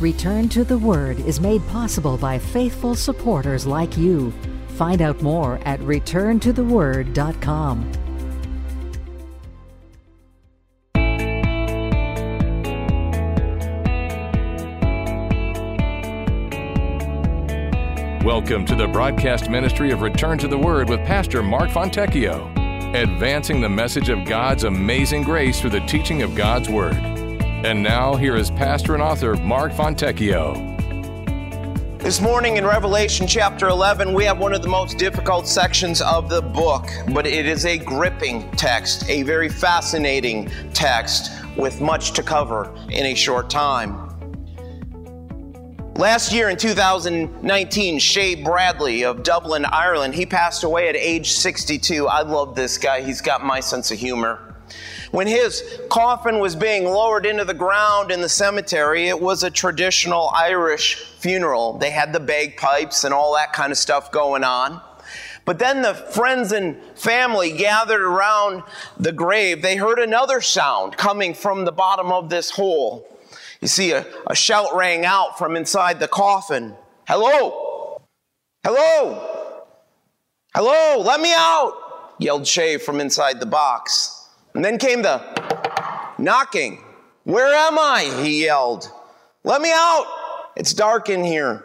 Return to the Word is made possible by faithful supporters like you. Find out more at returntotheword.com. Welcome to the broadcast ministry of Return to the Word with Pastor Mark Fontecchio, advancing the message of God's amazing grace through the teaching of God's Word. And now, here is pastor and author Mark Fontecchio. This morning in Revelation chapter 11, we have one of the most difficult sections of the book, but it is a gripping text, a very fascinating text with much to cover in a short time. Last year in 2019, Shay Bradley of Dublin, Ireland, he passed away at age 62. I love this guy. He's got my sense of humor. When his coffin was being lowered into the ground in the cemetery, it was a traditional Irish funeral. They had the bagpipes and all that kind of stuff going on. But then the friends and family gathered around the grave. They heard another sound coming from the bottom of this hole. You see, a, a shout rang out from inside the coffin Hello! Hello! Hello! Let me out! yelled Shay from inside the box. And then came the knocking. Where am I? He yelled. Let me out. It's dark in here.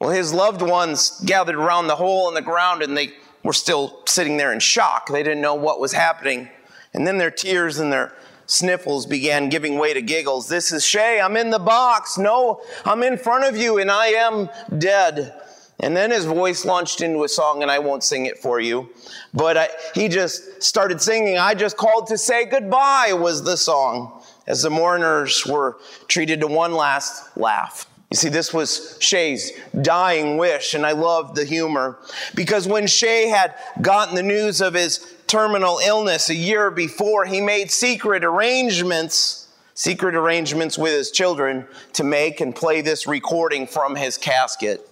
Well, his loved ones gathered around the hole in the ground and they were still sitting there in shock. They didn't know what was happening. And then their tears and their sniffles began giving way to giggles. This is Shay. I'm in the box. No, I'm in front of you and I am dead. And then his voice launched into a song, and I won't sing it for you. But I, he just started singing, I just called to say goodbye, was the song, as the mourners were treated to one last laugh. You see, this was Shay's dying wish, and I love the humor because when Shay had gotten the news of his terminal illness a year before, he made secret arrangements, secret arrangements with his children to make and play this recording from his casket.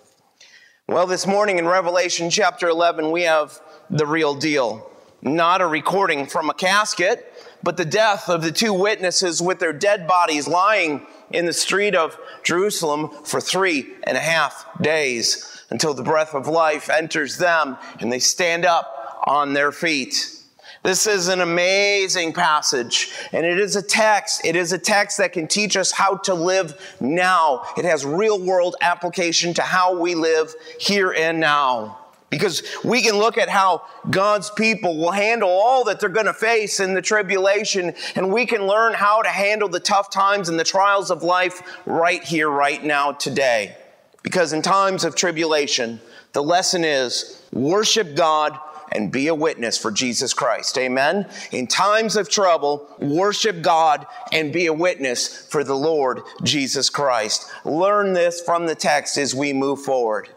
Well, this morning in Revelation chapter 11, we have the real deal. Not a recording from a casket, but the death of the two witnesses with their dead bodies lying in the street of Jerusalem for three and a half days until the breath of life enters them and they stand up on their feet. This is an amazing passage, and it is a text. It is a text that can teach us how to live now. It has real world application to how we live here and now. Because we can look at how God's people will handle all that they're going to face in the tribulation, and we can learn how to handle the tough times and the trials of life right here, right now, today. Because in times of tribulation, the lesson is worship God and be a witness for Jesus Christ. Amen. In times of trouble, worship God and be a witness for the Lord Jesus Christ. Learn this from the text as we move forward.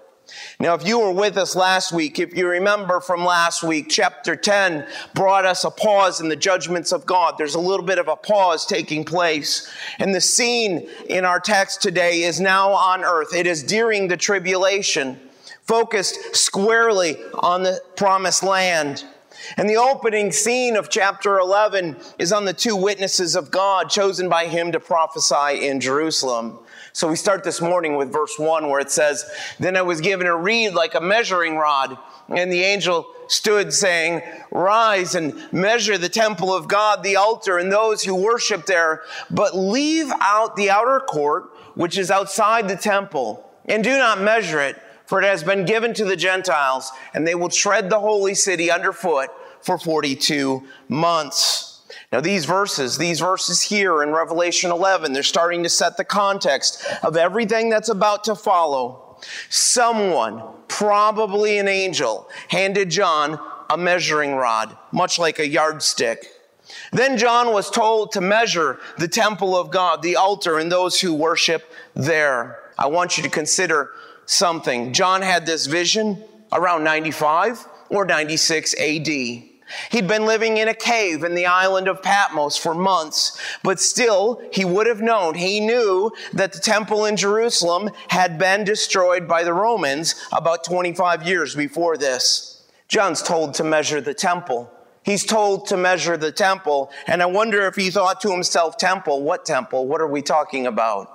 Now, if you were with us last week, if you remember from last week, chapter 10 brought us a pause in the judgments of God. There's a little bit of a pause taking place. And the scene in our text today is now on earth. It is during the tribulation focused squarely on the promised land. And the opening scene of chapter 11 is on the two witnesses of God chosen by him to prophesy in Jerusalem. So we start this morning with verse 1 where it says, Then I was given a reed like a measuring rod, and the angel stood saying, Rise and measure the temple of God, the altar, and those who worship there, but leave out the outer court, which is outside the temple, and do not measure it for it has been given to the Gentiles, and they will tread the holy city underfoot for 42 months. Now, these verses, these verses here in Revelation 11, they're starting to set the context of everything that's about to follow. Someone, probably an angel, handed John a measuring rod, much like a yardstick. Then John was told to measure the temple of God, the altar, and those who worship there. I want you to consider something. John had this vision around 95 or 96 AD. He'd been living in a cave in the island of Patmos for months, but still he would have known, he knew that the temple in Jerusalem had been destroyed by the Romans about 25 years before this. John's told to measure the temple. He's told to measure the temple, and I wonder if he thought to himself, Temple, what temple? What are we talking about?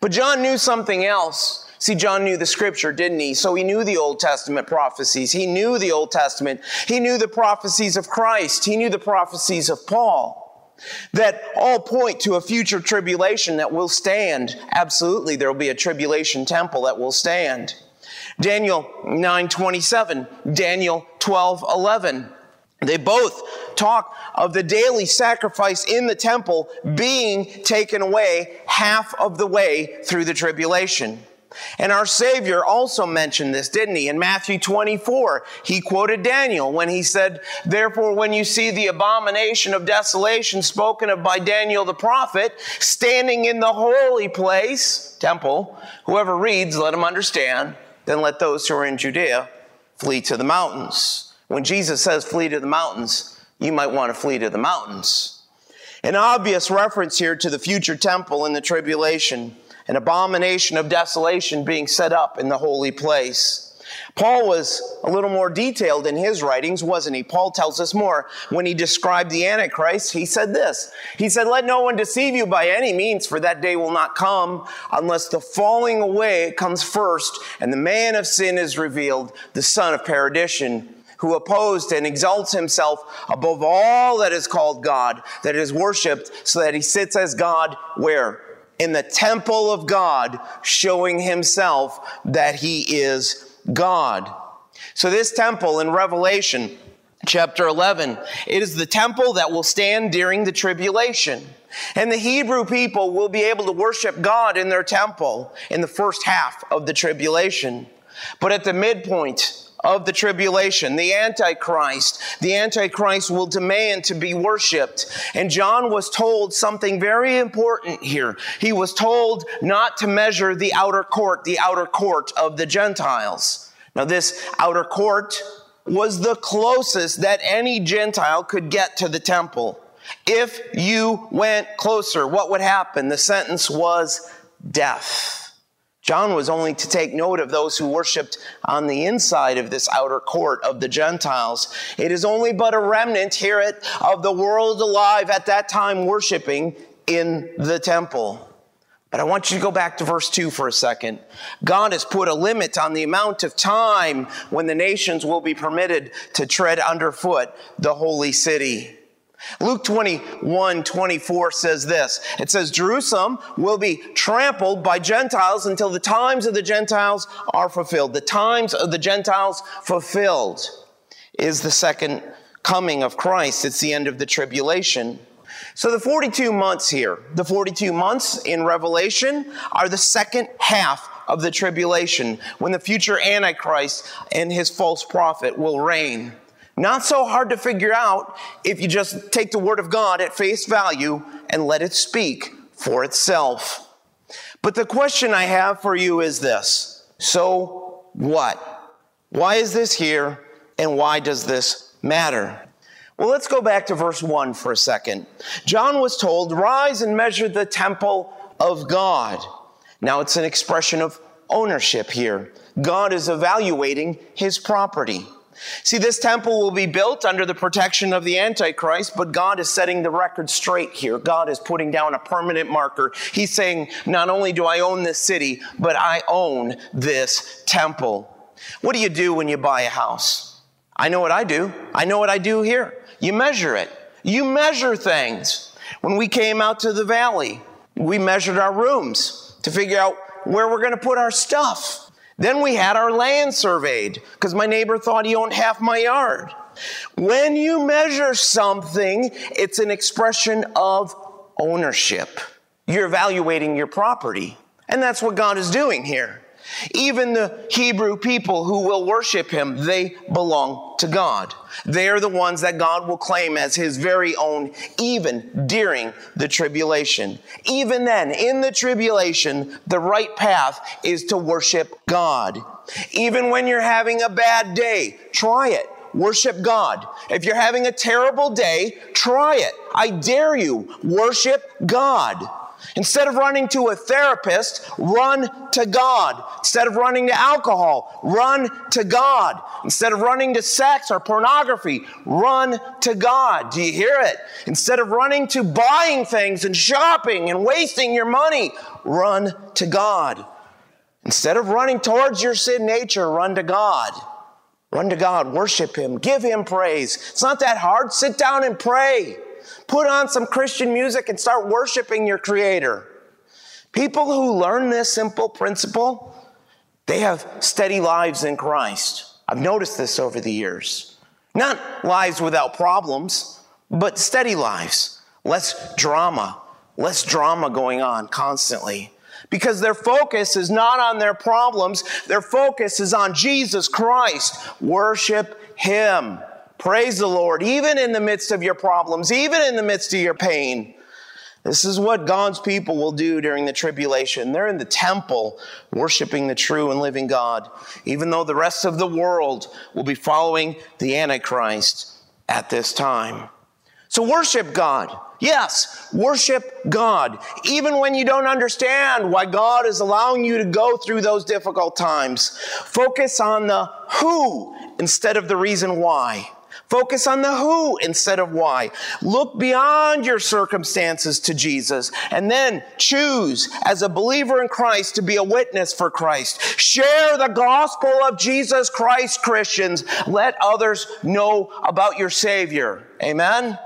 But John knew something else. See, John knew the scripture, didn't he? So he knew the Old Testament prophecies. He knew the Old Testament. He knew the prophecies of Christ. He knew the prophecies of Paul that all point to a future tribulation that will stand. Absolutely, there will be a tribulation temple that will stand. Daniel 9:27, Daniel 12:11. They both talk of the daily sacrifice in the temple being taken away half of the way through the tribulation. And our Savior also mentioned this, didn't he? In Matthew 24, he quoted Daniel when he said, Therefore, when you see the abomination of desolation spoken of by Daniel the prophet standing in the holy place, temple, whoever reads, let him understand, then let those who are in Judea flee to the mountains. When Jesus says flee to the mountains, you might want to flee to the mountains. An obvious reference here to the future temple in the tribulation an abomination of desolation being set up in the holy place. Paul was a little more detailed in his writings, wasn't he? Paul tells us more. When he described the Antichrist, he said this. He said, Let no one deceive you by any means, for that day will not come unless the falling away comes first and the man of sin is revealed, the son of perdition who opposed and exalts himself above all that is called God, that is worshiped, so that he sits as God where? In the temple of God, showing himself that he is God. So, this temple in Revelation chapter 11, it is the temple that will stand during the tribulation. And the Hebrew people will be able to worship God in their temple in the first half of the tribulation. But at the midpoint of the tribulation, the Antichrist. The Antichrist will demand to be worshiped. And John was told something very important here. He was told not to measure the outer court, the outer court of the Gentiles. Now, this outer court was the closest that any Gentile could get to the temple. If you went closer, what would happen? The sentence was death. John was only to take note of those who worshiped on the inside of this outer court of the Gentiles. It is only but a remnant, hear it, of the world alive at that time worshiping in the temple. But I want you to go back to verse 2 for a second. God has put a limit on the amount of time when the nations will be permitted to tread underfoot the holy city. Luke 21, 24 says this. It says, Jerusalem will be trampled by Gentiles until the times of the Gentiles are fulfilled. The times of the Gentiles fulfilled is the second coming of Christ. It's the end of the tribulation. So the 42 months here, the 42 months in Revelation are the second half of the tribulation when the future Antichrist and his false prophet will reign. Not so hard to figure out if you just take the Word of God at face value and let it speak for itself. But the question I have for you is this So what? Why is this here and why does this matter? Well, let's go back to verse 1 for a second. John was told, Rise and measure the temple of God. Now it's an expression of ownership here. God is evaluating his property. See, this temple will be built under the protection of the Antichrist, but God is setting the record straight here. God is putting down a permanent marker. He's saying, not only do I own this city, but I own this temple. What do you do when you buy a house? I know what I do. I know what I do here. You measure it. You measure things. When we came out to the valley, we measured our rooms to figure out where we're going to put our stuff. Then we had our land surveyed because my neighbor thought he owned half my yard. When you measure something, it's an expression of ownership. You're evaluating your property. And that's what God is doing here. Even the Hebrew people who will worship him, they belong to God. They are the ones that God will claim as his very own, even during the tribulation. Even then, in the tribulation, the right path is to worship God. Even when you're having a bad day, try it. Worship God. If you're having a terrible day, try it. I dare you. Worship God. Instead of running to a therapist, run to God. Instead of running to alcohol, run to God. Instead of running to sex or pornography, run to God. Do you hear it? Instead of running to buying things and shopping and wasting your money, run to God. Instead of running towards your sin nature, run to God. Run to God, worship Him, give Him praise. It's not that hard. Sit down and pray. Put on some Christian music and start worshiping your Creator. People who learn this simple principle, they have steady lives in Christ. I've noticed this over the years. Not lives without problems, but steady lives. Less drama, less drama going on constantly because their focus is not on their problems, their focus is on Jesus Christ. Worship Him. Praise the Lord, even in the midst of your problems, even in the midst of your pain. This is what God's people will do during the tribulation. They're in the temple worshiping the true and living God, even though the rest of the world will be following the Antichrist at this time. So worship God. Yes, worship God. Even when you don't understand why God is allowing you to go through those difficult times, focus on the who instead of the reason why. Focus on the who instead of why. Look beyond your circumstances to Jesus and then choose as a believer in Christ to be a witness for Christ. Share the gospel of Jesus Christ, Christians. Let others know about your Savior. Amen.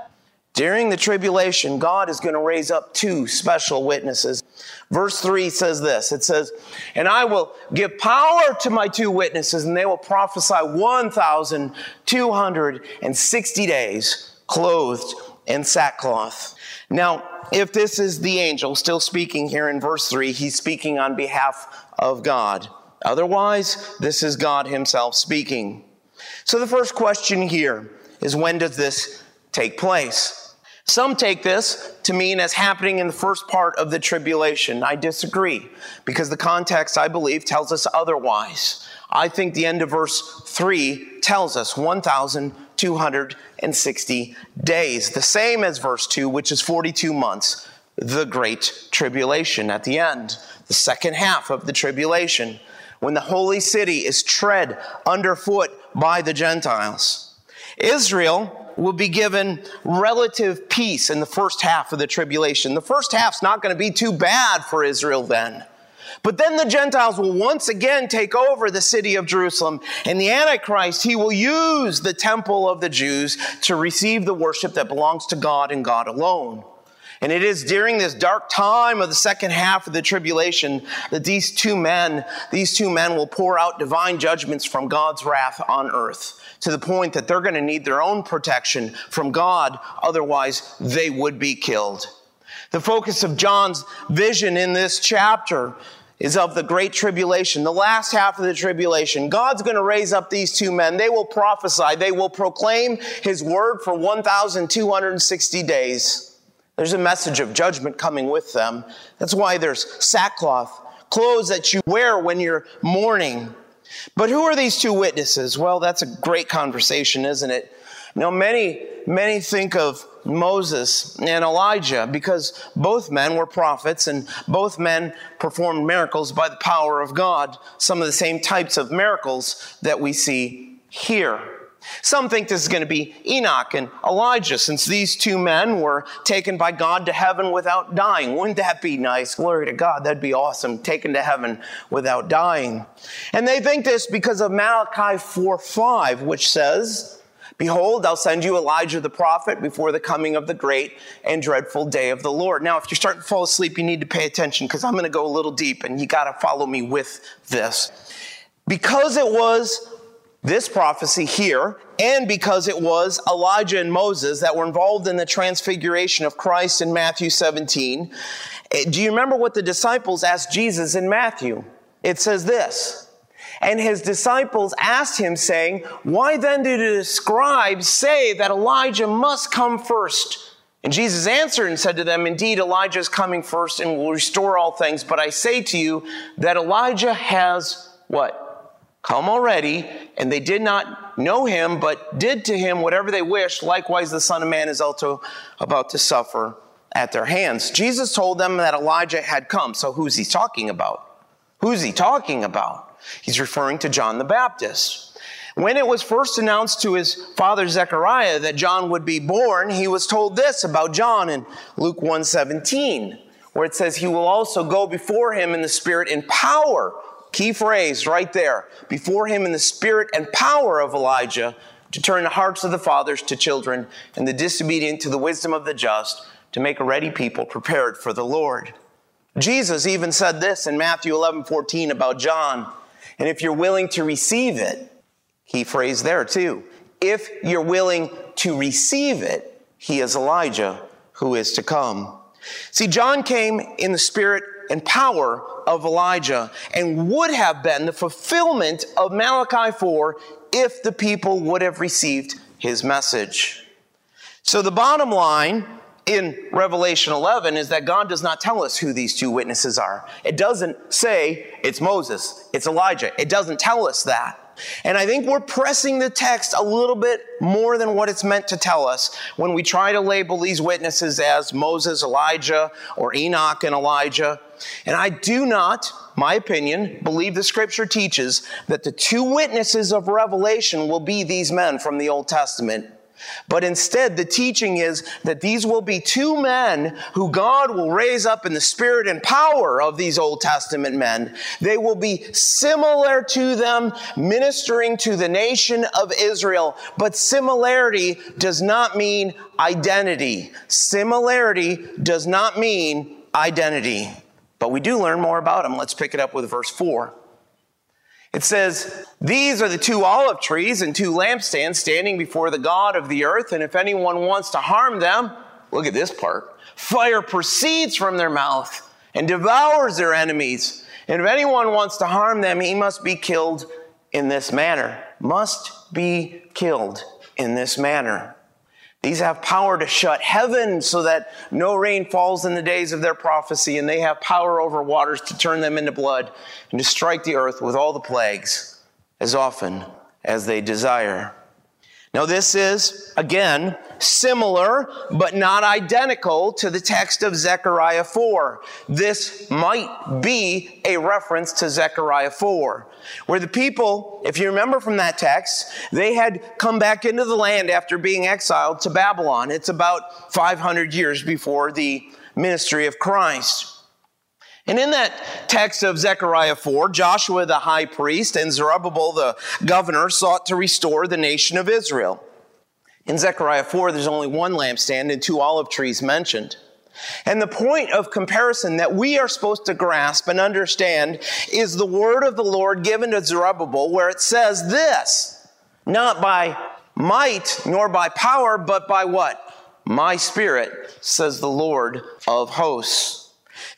During the tribulation, God is going to raise up two special witnesses. Verse 3 says this it says, And I will give power to my two witnesses, and they will prophesy 1,260 days, clothed in sackcloth. Now, if this is the angel still speaking here in verse 3, he's speaking on behalf of God. Otherwise, this is God Himself speaking. So the first question here is when does this take place? Some take this to mean as happening in the first part of the tribulation. I disagree because the context, I believe, tells us otherwise. I think the end of verse 3 tells us 1,260 days, the same as verse 2, which is 42 months, the great tribulation at the end, the second half of the tribulation, when the holy city is tread underfoot by the Gentiles. Israel will be given relative peace in the first half of the tribulation. The first half's not going to be too bad for Israel then. But then the Gentiles will once again take over the city of Jerusalem, and the Antichrist, he will use the temple of the Jews to receive the worship that belongs to God and God alone. And it is during this dark time of the second half of the tribulation that these two men, these two men will pour out divine judgments from God's wrath on earth to the point that they're going to need their own protection from God, otherwise, they would be killed. The focus of John's vision in this chapter is of the great tribulation, the last half of the tribulation. God's going to raise up these two men. They will prophesy, they will proclaim his word for 1,260 days. There's a message of judgment coming with them. That's why there's sackcloth, clothes that you wear when you're mourning. But who are these two witnesses? Well, that's a great conversation, isn't it? You know, many, many think of Moses and Elijah because both men were prophets and both men performed miracles by the power of God, some of the same types of miracles that we see here. Some think this is going to be Enoch and Elijah, since these two men were taken by God to heaven without dying. Wouldn't that be nice? Glory to God. That'd be awesome. Taken to heaven without dying. And they think this because of Malachi 4 5, which says, Behold, I'll send you Elijah the prophet before the coming of the great and dreadful day of the Lord. Now, if you're starting to fall asleep, you need to pay attention because I'm going to go a little deep and you got to follow me with this. Because it was this prophecy here, and because it was Elijah and Moses that were involved in the transfiguration of Christ in Matthew 17. Eh, do you remember what the disciples asked Jesus in Matthew? It says this. And his disciples asked him, saying, Why then do the scribes say that Elijah must come first? And Jesus answered and said to them, Indeed, Elijah is coming first and will restore all things. But I say to you that Elijah has what? Come already, and they did not know him, but did to him whatever they wished. Likewise, the Son of Man is also about to suffer at their hands. Jesus told them that Elijah had come. So who's he talking about? Who's he talking about? He's referring to John the Baptist. When it was first announced to his father Zechariah that John would be born, he was told this about John in Luke 1:17, where it says he will also go before him in the spirit and power. Key phrase right there. Before him in the spirit and power of Elijah to turn the hearts of the fathers to children and the disobedient to the wisdom of the just to make a ready people prepared for the Lord. Jesus even said this in Matthew 11 14 about John. And if you're willing to receive it, he phrased there too. If you're willing to receive it, he is Elijah who is to come. See, John came in the spirit and power of Elijah and would have been the fulfillment of Malachi 4 if the people would have received his message. So the bottom line in Revelation 11 is that God does not tell us who these two witnesses are. It doesn't say it's Moses, it's Elijah. It doesn't tell us that. And I think we're pressing the text a little bit more than what it's meant to tell us when we try to label these witnesses as Moses, Elijah, or Enoch and Elijah. And I do not, my opinion, believe the scripture teaches that the two witnesses of Revelation will be these men from the Old Testament but instead, the teaching is that these will be two men who God will raise up in the spirit and power of these Old Testament men. They will be similar to them, ministering to the nation of Israel. But similarity does not mean identity. Similarity does not mean identity. But we do learn more about them. Let's pick it up with verse 4. It says, These are the two olive trees and two lampstands standing before the God of the earth, and if anyone wants to harm them, look at this part fire proceeds from their mouth and devours their enemies. And if anyone wants to harm them, he must be killed in this manner. Must be killed in this manner. These have power to shut heaven so that no rain falls in the days of their prophecy, and they have power over waters to turn them into blood and to strike the earth with all the plagues as often as they desire. Now, this is, again, similar but not identical to the text of Zechariah 4. This might be a reference to Zechariah 4, where the people, if you remember from that text, they had come back into the land after being exiled to Babylon. It's about 500 years before the ministry of Christ. And in that text of Zechariah 4, Joshua the high priest and Zerubbabel the governor sought to restore the nation of Israel. In Zechariah 4, there's only one lampstand and two olive trees mentioned. And the point of comparison that we are supposed to grasp and understand is the word of the Lord given to Zerubbabel, where it says this not by might nor by power, but by what? My spirit, says the Lord of hosts.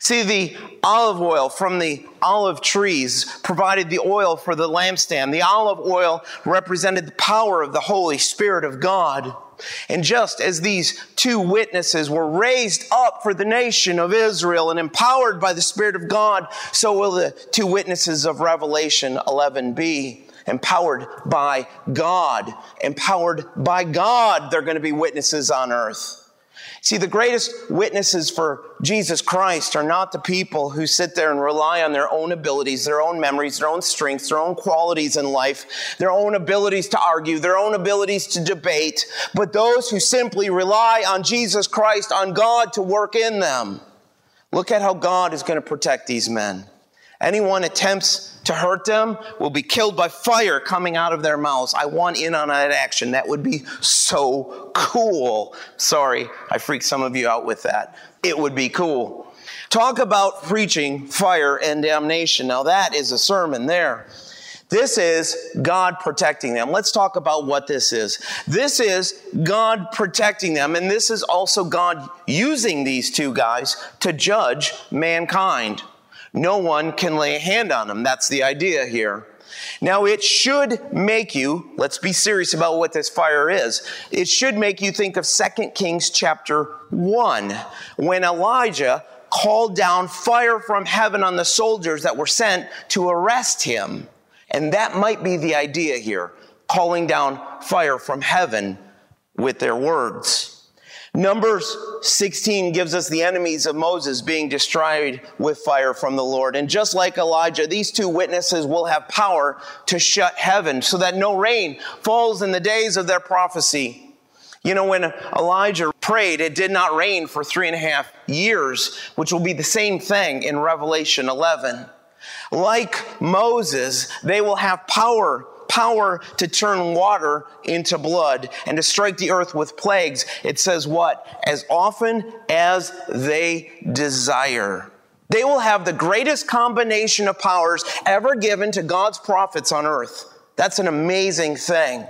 See, the olive oil from the olive trees provided the oil for the lampstand. The olive oil represented the power of the Holy Spirit of God. And just as these two witnesses were raised up for the nation of Israel and empowered by the Spirit of God, so will the two witnesses of Revelation 11 be. Empowered by God. Empowered by God, they're going to be witnesses on earth. See, the greatest witnesses for Jesus Christ are not the people who sit there and rely on their own abilities, their own memories, their own strengths, their own qualities in life, their own abilities to argue, their own abilities to debate, but those who simply rely on Jesus Christ, on God to work in them. Look at how God is going to protect these men. Anyone attempts to hurt them will be killed by fire coming out of their mouths. I want in on that action. That would be so cool. Sorry, I freaked some of you out with that. It would be cool. Talk about preaching fire and damnation. Now, that is a sermon there. This is God protecting them. Let's talk about what this is. This is God protecting them, and this is also God using these two guys to judge mankind. No one can lay a hand on them. That's the idea here. Now, it should make you, let's be serious about what this fire is. It should make you think of 2 Kings chapter 1, when Elijah called down fire from heaven on the soldiers that were sent to arrest him. And that might be the idea here calling down fire from heaven with their words. Numbers 16 gives us the enemies of Moses being destroyed with fire from the Lord. And just like Elijah, these two witnesses will have power to shut heaven so that no rain falls in the days of their prophecy. You know, when Elijah prayed, it did not rain for three and a half years, which will be the same thing in Revelation 11. Like Moses, they will have power power to turn water into blood and to strike the earth with plagues. It says what? As often as they desire. They will have the greatest combination of powers ever given to God's prophets on earth. That's an amazing thing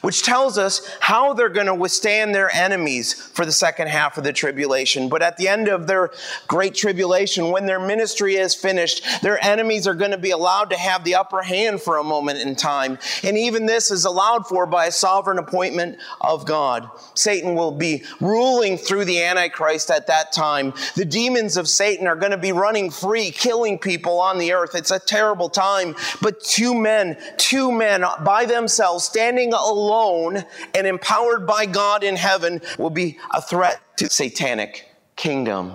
which tells us how they're going to withstand their enemies for the second half of the tribulation. But at the end of their great tribulation, when their ministry is finished, their enemies are going to be allowed to have the upper hand for a moment in time. And even this is allowed for by a sovereign appointment of God. Satan will be ruling through the Antichrist at that time. The demons of Satan are going to be running free, killing people on the earth. It's a terrible time. But two men, two men by themselves standing alone and empowered by God in heaven will be a threat to satanic kingdom.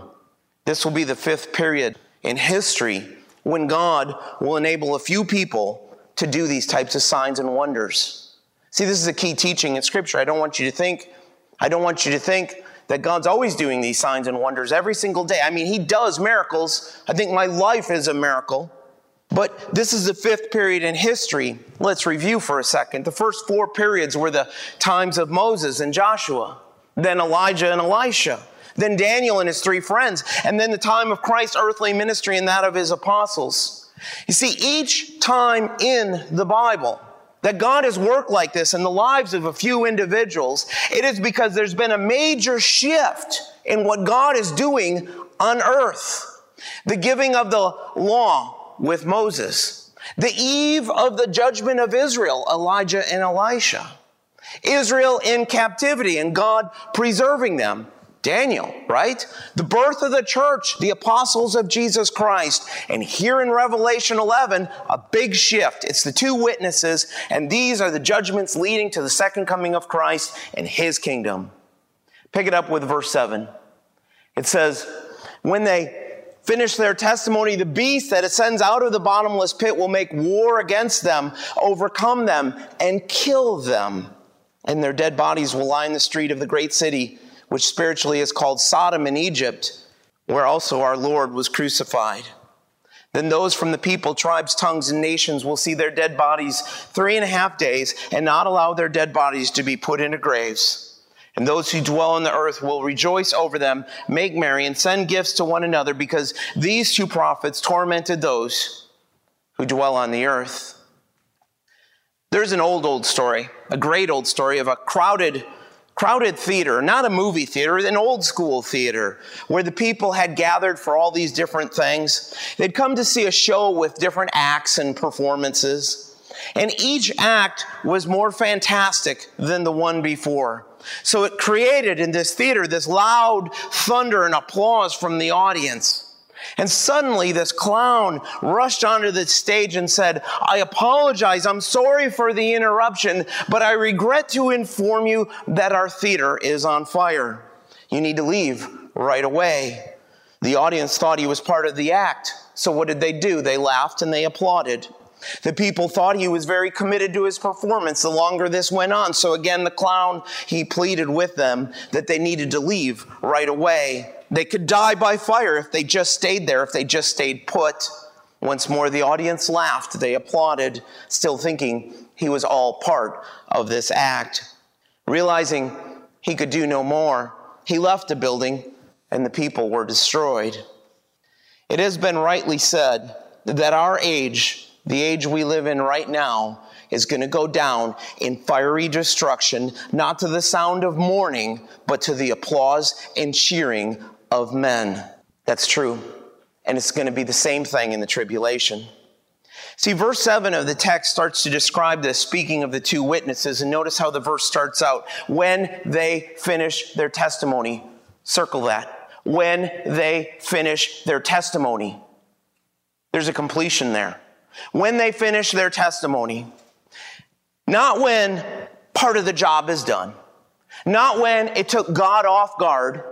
This will be the fifth period in history when God will enable a few people to do these types of signs and wonders. See, this is a key teaching in scripture. I don't want you to think, I don't want you to think that God's always doing these signs and wonders every single day. I mean, He does miracles. I think my life is a miracle. But this is the fifth period in history. Let's review for a second. The first four periods were the times of Moses and Joshua, then Elijah and Elisha, then Daniel and his three friends, and then the time of Christ's earthly ministry and that of his apostles. You see, each time in the Bible that God has worked like this in the lives of a few individuals, it is because there's been a major shift in what God is doing on earth. The giving of the law, with Moses. The eve of the judgment of Israel, Elijah and Elisha. Israel in captivity and God preserving them. Daniel, right? The birth of the church, the apostles of Jesus Christ. And here in Revelation 11, a big shift. It's the two witnesses, and these are the judgments leading to the second coming of Christ and his kingdom. Pick it up with verse 7. It says, When they finish their testimony, the beast that ascends out of the bottomless pit will make war against them, overcome them, and kill them. And their dead bodies will in the street of the great city, which spiritually is called Sodom in Egypt, where also our Lord was crucified. Then those from the people, tribes, tongues, and nations will see their dead bodies three and a half days and not allow their dead bodies to be put into graves. And those who dwell on the earth will rejoice over them, make merry, and send gifts to one another, because these two prophets tormented those who dwell on the earth. There's an old, old story, a great old story of a crowded, crowded theater, not a movie theater, an old school theater, where the people had gathered for all these different things. They'd come to see a show with different acts and performances. And each act was more fantastic than the one before. So it created in this theater this loud thunder and applause from the audience. And suddenly, this clown rushed onto the stage and said, I apologize. I'm sorry for the interruption, but I regret to inform you that our theater is on fire. You need to leave right away. The audience thought he was part of the act. So, what did they do? They laughed and they applauded. The people thought he was very committed to his performance the longer this went on. So again, the clown, he pleaded with them that they needed to leave right away. They could die by fire if they just stayed there, if they just stayed put. Once more, the audience laughed. They applauded, still thinking he was all part of this act. Realizing he could do no more, he left the building and the people were destroyed. It has been rightly said that our age the age we live in right now is going to go down in fiery destruction, not to the sound of mourning, but to the applause and cheering of men. That's true. And it's going to be the same thing in the tribulation. See, verse 7 of the text starts to describe this, speaking of the two witnesses. And notice how the verse starts out when they finish their testimony. Circle that. When they finish their testimony. There's a completion there when they finish their testimony. Not when part of the job is done. not when it took God off guard,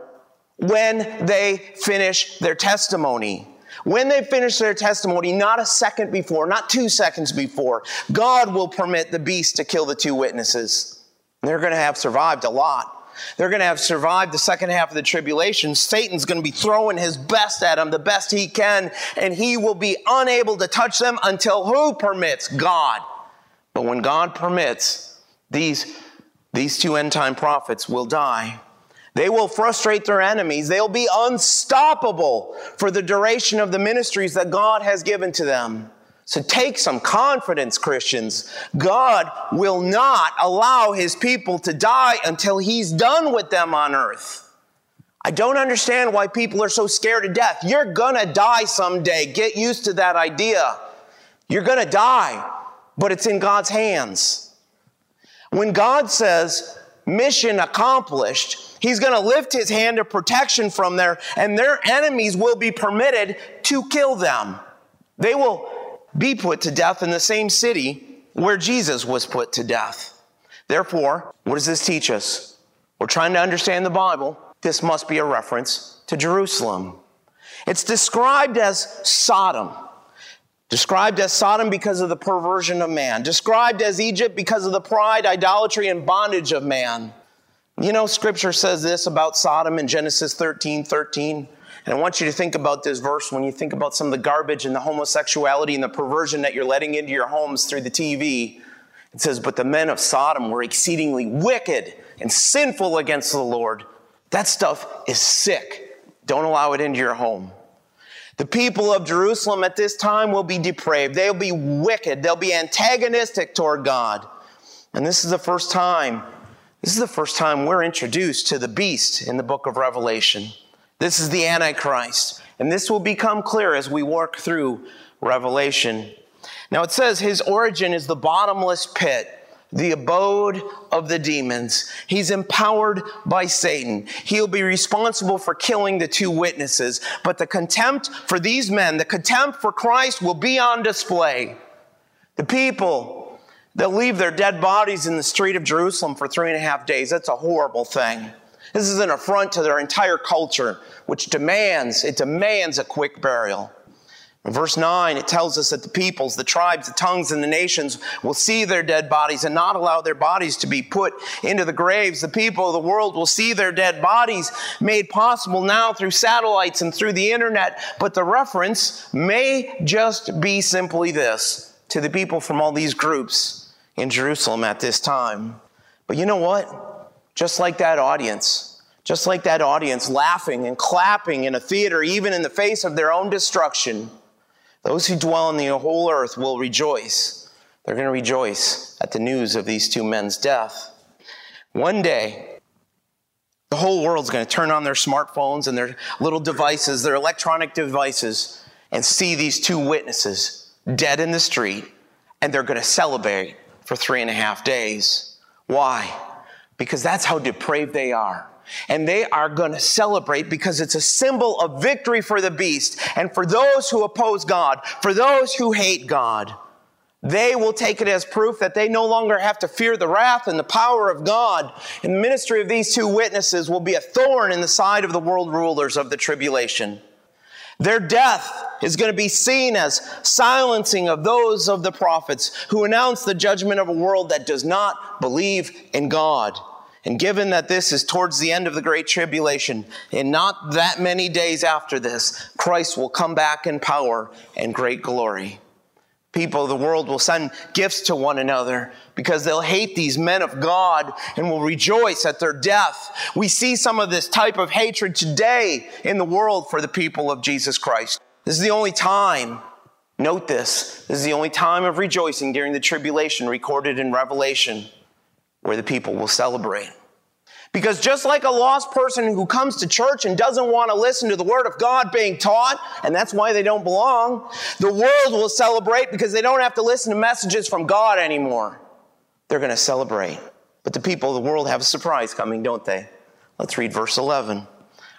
when they finish their testimony. When they finish their testimony, not a second before, not two seconds before, God will permit the beast to kill the two witnesses. They're going to have survived a lot. They're going to have survived the second half of the tribulation. Satan's going to be throwing his best at them, the best he can, and he will be unable to touch them until who permits? God. But when God permits, these, these two end time prophets will die. They will frustrate their enemies. They'll be unstoppable for the duration of the ministries that God has given to them. So take some confidence, Christians. God will not allow his people to die until he's done with them on earth. I don't understand why people are so scared of death. You're gonna die someday. Get used to that idea. You're gonna die, but it's in God's hands. When God says, mission accomplished, He's going to lift his hand of protection from there, and their enemies will be permitted to kill them. They will be put to death in the same city where Jesus was put to death. Therefore, what does this teach us? We're trying to understand the Bible. This must be a reference to Jerusalem. It's described as Sodom. Described as Sodom because of the perversion of man. Described as Egypt because of the pride, idolatry, and bondage of man. You know, scripture says this about Sodom in Genesis 13 13. And I want you to think about this verse when you think about some of the garbage and the homosexuality and the perversion that you're letting into your homes through the TV. It says, But the men of Sodom were exceedingly wicked and sinful against the Lord. That stuff is sick. Don't allow it into your home. The people of Jerusalem at this time will be depraved. They'll be wicked. They'll be antagonistic toward God. And this is the first time this is the first time we're introduced to the beast in the book of Revelation. This is the Antichrist. And this will become clear as we work through Revelation. Now it says his origin is the bottomless pit, the abode of the demons. He's empowered by Satan. He'll be responsible for killing the two witnesses. But the contempt for these men, the contempt for Christ will be on display. The people They'll leave their dead bodies in the street of Jerusalem for three and a half days. That's a horrible thing. This is an affront to their entire culture, which demands, it demands a quick burial. In verse 9, it tells us that the peoples, the tribes, the tongues, and the nations will see their dead bodies and not allow their bodies to be put into the graves. The people of the world will see their dead bodies made possible now through satellites and through the internet. But the reference may just be simply this to the people from all these groups in Jerusalem at this time. But you know what? Just like that audience, just like that audience laughing and clapping in a theater, even in the face of their own destruction, those who dwell on the whole earth will rejoice. They're going to rejoice at the news of these two men's death. One day, the whole world's going to turn on their smartphones and their little devices, their electronic devices, and see these two witnesses dead in the street, and they're going to celebrate for three and a half days. Why? Because that's how depraved they are. And they are going to celebrate because it's a symbol of victory for the beast. And for those who oppose God, for those who hate God, they will take it as proof that they no longer have to fear the wrath and the power of God. And the ministry of these two witnesses will be a thorn in the side of the world rulers of the tribulation. Their death is going to be seen as silencing of those of the prophets who announce the judgment of a world that does not believe in God. And given that this is towards the end of the Great Tribulation, and not that many days after this, Christ will come back in power and great glory people of the world will send gifts to one another because they'll hate these men of God and will rejoice at their death. We see some of this type of hatred today in the world for the people of Jesus Christ. This is the only time, note this, this is the only time of rejoicing during the tribulation recorded in Revelation where the people will celebrate. Because just like a lost person who comes to church and doesn't want to listen to the Word of God being taught, and that's why they don't belong, the world will celebrate because they don't have to listen to messages from God anymore. They're going to celebrate. But the people of the world have a surprise coming, don't they? Let's read verse 11.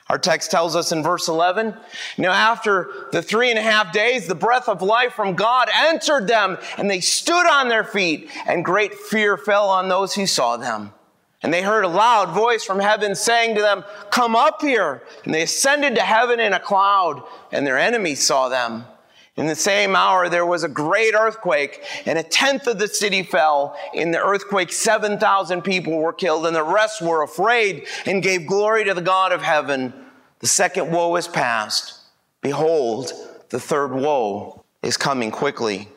Our text tells us in verse 11, now after the three and a half days, the breath of life from God entered them, and they stood on their feet, and great fear fell on those who saw them. And they heard a loud voice from heaven saying to them, Come up here. And they ascended to heaven in a cloud, and their enemies saw them. In the same hour, there was a great earthquake, and a tenth of the city fell. In the earthquake, 7,000 people were killed, and the rest were afraid and gave glory to the God of heaven. The second woe is past. Behold, the third woe is coming quickly.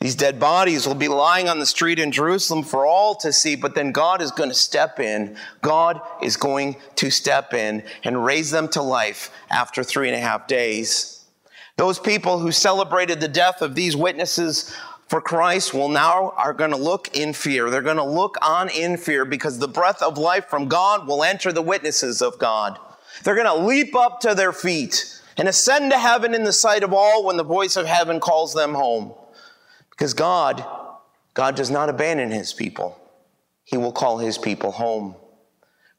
These dead bodies will be lying on the street in Jerusalem for all to see, but then God is going to step in. God is going to step in and raise them to life after three and a half days. Those people who celebrated the death of these witnesses for Christ will now are going to look in fear. They're going to look on in fear because the breath of life from God will enter the witnesses of God. They're going to leap up to their feet and ascend to heaven in the sight of all when the voice of heaven calls them home. Because God, God does not abandon his people. He will call his people home.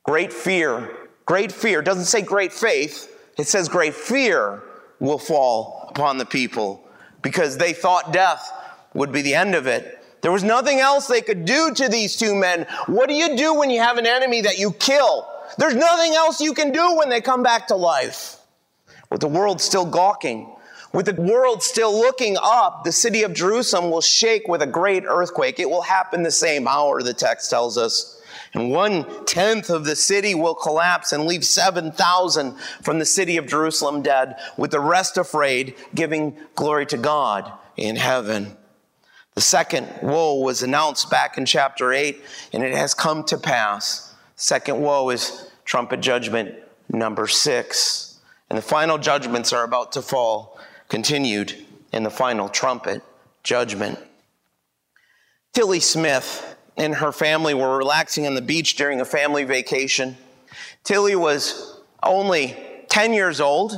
Great fear, great fear, doesn't say great faith, it says great fear will fall upon the people because they thought death would be the end of it. There was nothing else they could do to these two men. What do you do when you have an enemy that you kill? There's nothing else you can do when they come back to life. With the world still gawking, with the world still looking up, the city of Jerusalem will shake with a great earthquake. It will happen the same hour, the text tells us. And one tenth of the city will collapse and leave 7,000 from the city of Jerusalem dead, with the rest afraid, giving glory to God in heaven. The second woe was announced back in chapter 8, and it has come to pass. Second woe is trumpet judgment number six. And the final judgments are about to fall continued in the final trumpet judgment. Tilly Smith and her family were relaxing on the beach during a family vacation. Tilly was only 10 years old.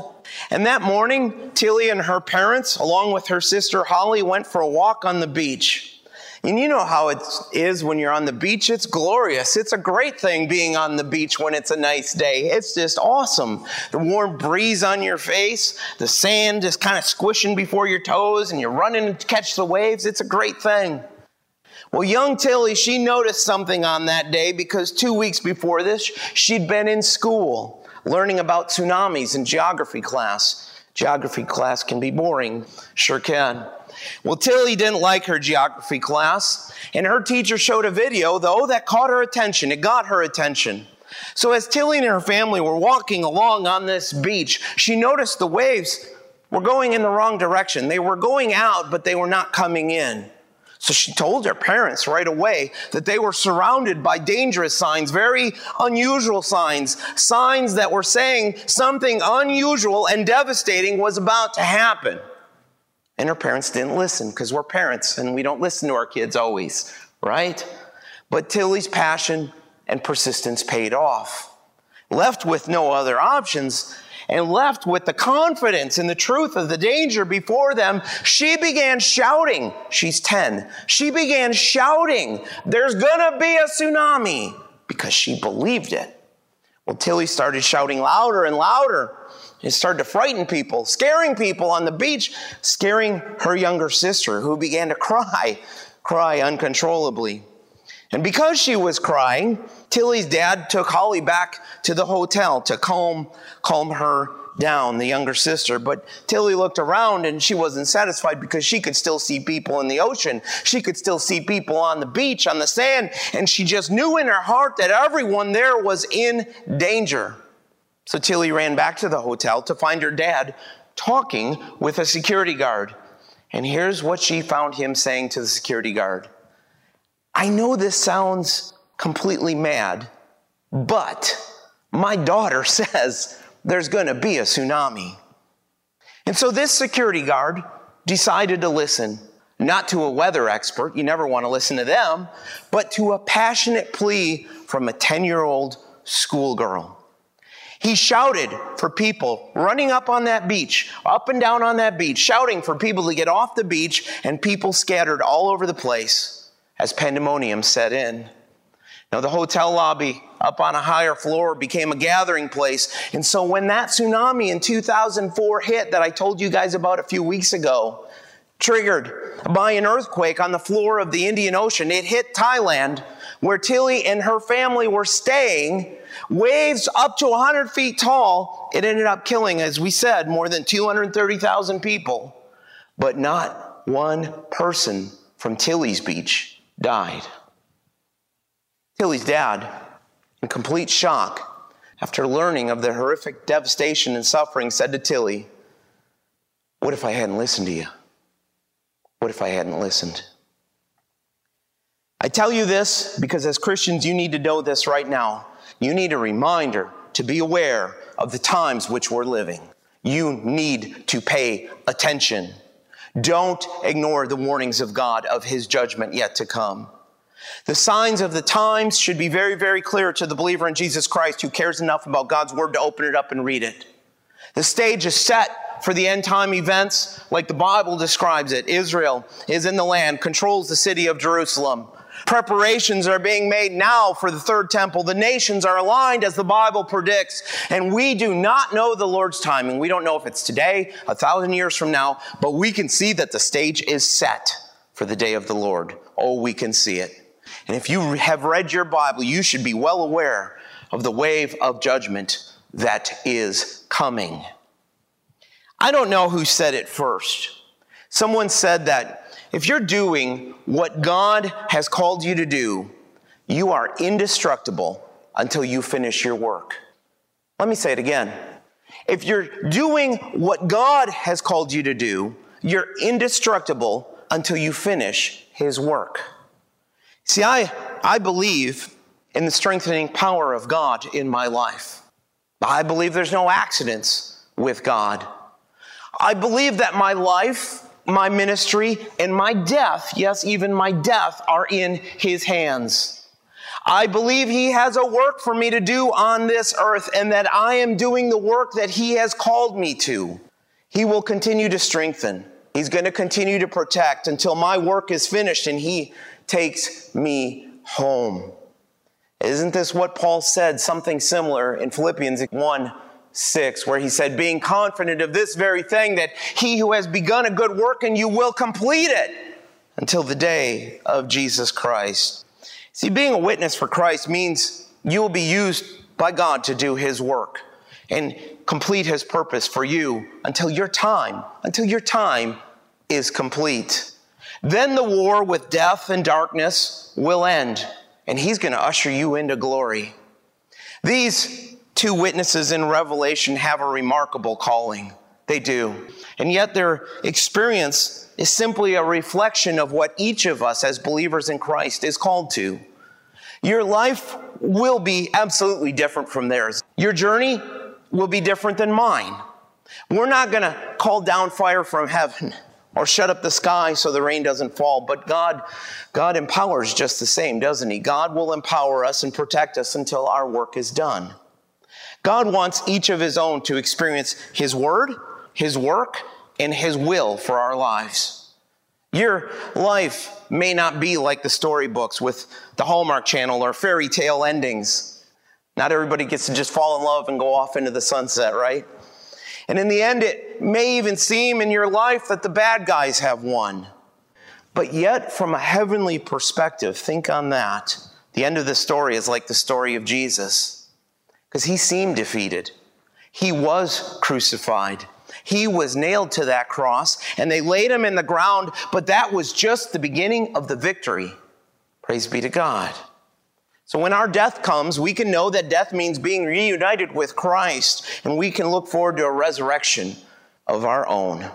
And that morning, Tilly and her parents, along with her sister Holly, went for a walk on the beach. And you know how it is when you're on the beach. It's glorious. It's a great thing being on the beach when it's a nice day. It's just awesome. The warm breeze on your face, the sand just kind of squishing before your toes, and you're running to catch the waves. It's a great thing. Well, young Tilly, she noticed something on that day because two weeks before this, she'd been in school learning about tsunamis in geography class. Geography class can be boring, sure can. Well, Tilly didn't like her geography class, and her teacher showed a video, though, that caught her attention. It got her attention. So, as Tilly and her family were walking along on this beach, she noticed the waves were going in the wrong direction. They were going out, but they were not coming in. So she told her parents right away that they were surrounded by dangerous signs, very unusual signs, signs that were saying something unusual and devastating was about to happen. And her parents didn't listen because we're parents and we don't listen to our kids always, right? But Tilly's passion and persistence paid off. Left with no other options and left with the confidence in the truth of the danger before them, she began shouting. She's 10. She began shouting, There's gonna be a tsunami because she believed it. Well, Tilly started shouting louder and louder. It started to frighten people, scaring people on the beach, scaring her younger sister, who began to cry, cry uncontrollably. And because she was crying, Tilly's dad took Holly back to the hotel to calm, calm her down, the younger sister. But Tilly looked around and she wasn't satisfied because she could still see people in the ocean. She could still see people on the beach, on the sand, and she just knew in her heart that everyone there was in danger. So Tilly ran back to the hotel to find her dad talking with a security guard. And here's what she found him saying to the security guard I know this sounds completely mad, but my daughter says there's going to be a tsunami. And so this security guard decided to listen, not to a weather expert, you never want to listen to them, but to a passionate plea from a 10 year old schoolgirl. He shouted for people running up on that beach, up and down on that beach, shouting for people to get off the beach, and people scattered all over the place as pandemonium set in. Now, the hotel lobby up on a higher floor became a gathering place. And so, when that tsunami in 2004 hit that I told you guys about a few weeks ago, triggered by an earthquake on the floor of the Indian Ocean. It hit Thailand, where Tilly and her family were staying. Waves up to 100 feet tall. It ended up killing, as we said, more than 230,000 people. But not one person from Tilly's Beach died. Tilly's dad, in complete shock after learning of the horrific devastation and suffering, said to Tilly, What if I hadn't listened to you? What if I hadn't listened? I tell you this because as Christians, you need to know this right now. You need a reminder to be aware of the times which we're living. You need to pay attention. Don't ignore the warnings of God of his judgment yet to come. The signs of the times should be very, very clear to the believer in Jesus Christ who cares enough about God's word to open it up and read it. The stage is set for the end time events like the Bible describes it. Israel is in the land, controls the city of Jerusalem. Preparations are being made now for the third temple. The nations are aligned as the Bible predicts, and we do not know the Lord's timing. We don't know if it's today, a thousand years from now, but we can see that the stage is set for the day of the Lord. Oh, we can see it. And if you have read your Bible, you should be well aware of the wave of judgment that is coming. I don't know who said it first. Someone said that if you're doing what God has called you to do, you are indestructible until you finish your work. Let me say it again. If you're doing what God has called you to do, you're indestructible until you finish His work. See, I, I believe in the strengthening power of God in my life. I believe there's no accidents with God. I believe that my life, my ministry, and my death, yes, even my death, are in His hands. I believe He has a work for me to do on this earth and that I am doing the work that He has called me to. He will continue to strengthen. He's going to continue to protect until my work is finished and He takes me home. Isn't this what Paul said? Something similar in Philippians 1 6, where he said, Being confident of this very thing, that he who has begun a good work in you will complete it until the day of Jesus Christ. See, being a witness for Christ means you will be used by God to do his work and complete his purpose for you until your time, until your time is complete. Then the war with death and darkness will end, and he's going to usher you into glory. These two witnesses in Revelation have a remarkable calling. They do. And yet their experience is simply a reflection of what each of us as believers in Christ is called to. Your life will be absolutely different from theirs. Your journey will be different than mine. We're not going to call down fire from heaven or shut up the sky so the rain doesn't fall. But God, God empowers just the same, doesn't He? God will empower us and protect us until our work is done. God wants each of His own to experience His word, His work, and His will for our lives. Your life may not be like the storybooks with the Hallmark Channel or fairy tale endings. Not everybody gets to just fall in love and go off into the sunset, right? And in the end, it may even seem in your life that the bad guys have won. But yet, from a heavenly perspective, think on that. The end of the story is like the story of Jesus, because he seemed defeated. He was crucified. He was nailed to that cross, and they laid him in the ground, but that was just the beginning of the victory. Praise be to God. So when our death comes, we can know that death means being reunited with Christ, and we can look forward to a resurrection of our own.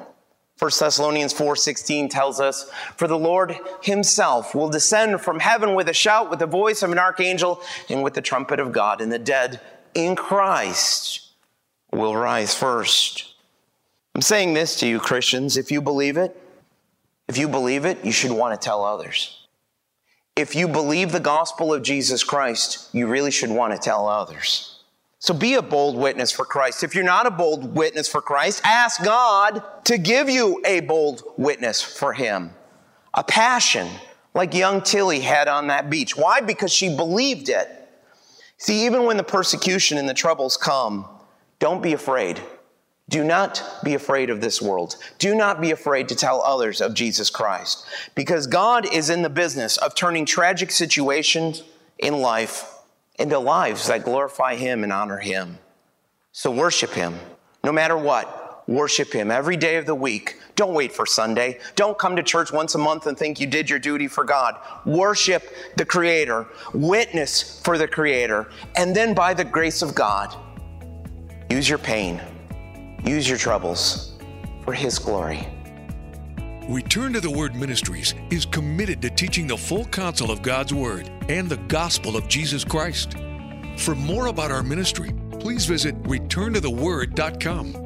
1 Thessalonians 4:16 tells us, "For the Lord himself will descend from heaven with a shout, with the voice of an archangel, and with the trumpet of God, and the dead in Christ will rise first. I'm saying this to you Christians, if you believe it, if you believe it, you should want to tell others. If you believe the gospel of Jesus Christ, you really should want to tell others. So be a bold witness for Christ. If you're not a bold witness for Christ, ask God to give you a bold witness for Him. A passion like young Tilly had on that beach. Why? Because she believed it. See, even when the persecution and the troubles come, don't be afraid. Do not be afraid of this world. Do not be afraid to tell others of Jesus Christ because God is in the business of turning tragic situations in life into lives that glorify Him and honor Him. So worship Him no matter what. Worship Him every day of the week. Don't wait for Sunday. Don't come to church once a month and think you did your duty for God. Worship the Creator, witness for the Creator, and then by the grace of God, use your pain Use your troubles for His glory. Return to the Word Ministries is committed to teaching the full counsel of God's Word and the gospel of Jesus Christ. For more about our ministry, please visit returntotheword.com.